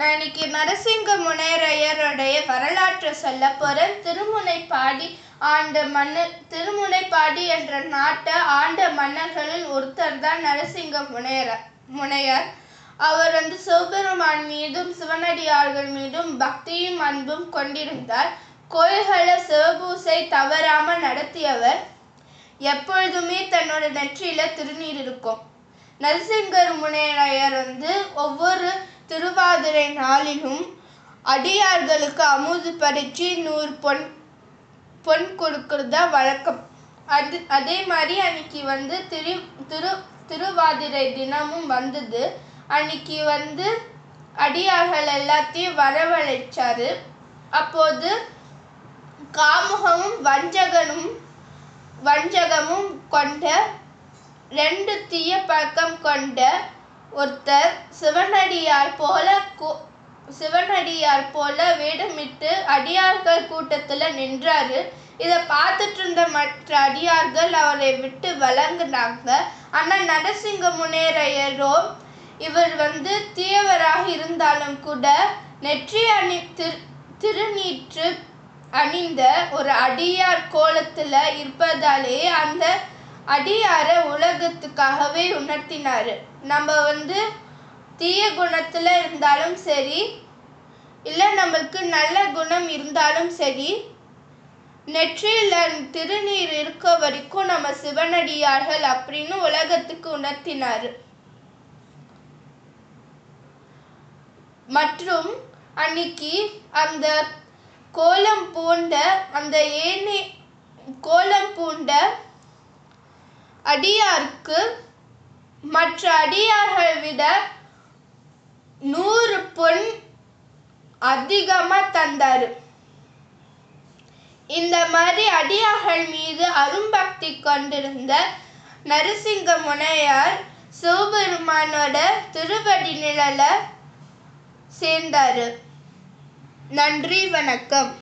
நான் இன்னைக்கு நரசிங்க முனையரையருடைய வரலாற்றை சொல்ல போறேன் திருமுனைப்பாடி ஆண்ட மன்ன திருமுனைப்பாடி என்ற நாட்டை ஆண்ட மன்னர்களில் ஒருத்தர் தான் நரசிங்க முனையர முனையர். அவர் வந்து சிவபெருமான் மீதும் சிவனடியார்கள் மீதும் பக்தியும் அன்பும் கொண்டிருந்தார். கோயில்களை சிவபூசை தவறாமல் நடத்தியவர். எப்பொழுதுமே தன்னோட நெற்றியில திருநீர் இருக்கும். நரசிங்கர் முனையரையர் வந்து ஒவ்வொரு திருவாதிரை நாளிலும் அடியார்களுக்கு அமுது பறிச்சு நூறு பொன் பொன் கொடுக்கறதா வழக்கம். அது அதே மாதிரி அன்னைக்கு வந்து திரு திரு திருவாதிரை தினமும் வந்தது. அன்னைக்கு வந்து அடியார்கள் எல்லாத்தையும் வரவழைச்சாரு. அப்போது காமுகமும் வஞ்சகனும் வஞ்சகமும் கொண்ட ரெண்டு தீய பழக்கம் கொண்ட ஒருத்தர் சிவனடியார் போல சிவனடியார் போல வேடமிட்டு அடியார்கள் கூட்டத்துல நின்றாரு. இதை பார்த்துட்டு இருந்த மற்ற அடியார்கள் அவரை விட்டு வழங்கினாங்க ஆனா நரசிங்க முனேரையரோ இவர் வந்து தீயவராக இருந்தாலும் கூட நெற்றி அணி திரு திருநீற்று அணிந்த ஒரு அடியார் கோலத்துல இருப்பதாலேயே அந்த அடியாரை உலகத்துக்காகவே உணர்த்தினாரு. நம்ம வந்து தீய குணத்துல இருந்தாலும் சரி இல்ல நம்மளுக்கு நல்ல குணம் இருந்தாலும் சரி நெற்றியில திருநீர் இருக்க வரைக்கும் நம்ம சிவனடியார்கள் அப்படின்னு உலகத்துக்கு உணர்த்தினாரு. மற்றும் அன்னைக்கு அந்த கோலம் பூண்ட அந்த ஏனி கோலம் பூண்ட அடியார்க்கு மற்ற அடியார்கள் விட நூறு பொன் அதிகமாக தந்தார். இந்த மாதிரி அடியார்கள் மீது அரும்பக்தி கொண்டிருந்த நரசிங்க முனையார் சிவபெருமானோட திருவடி நிழல சேர்ந்தாரு. நன்றி வணக்கம்.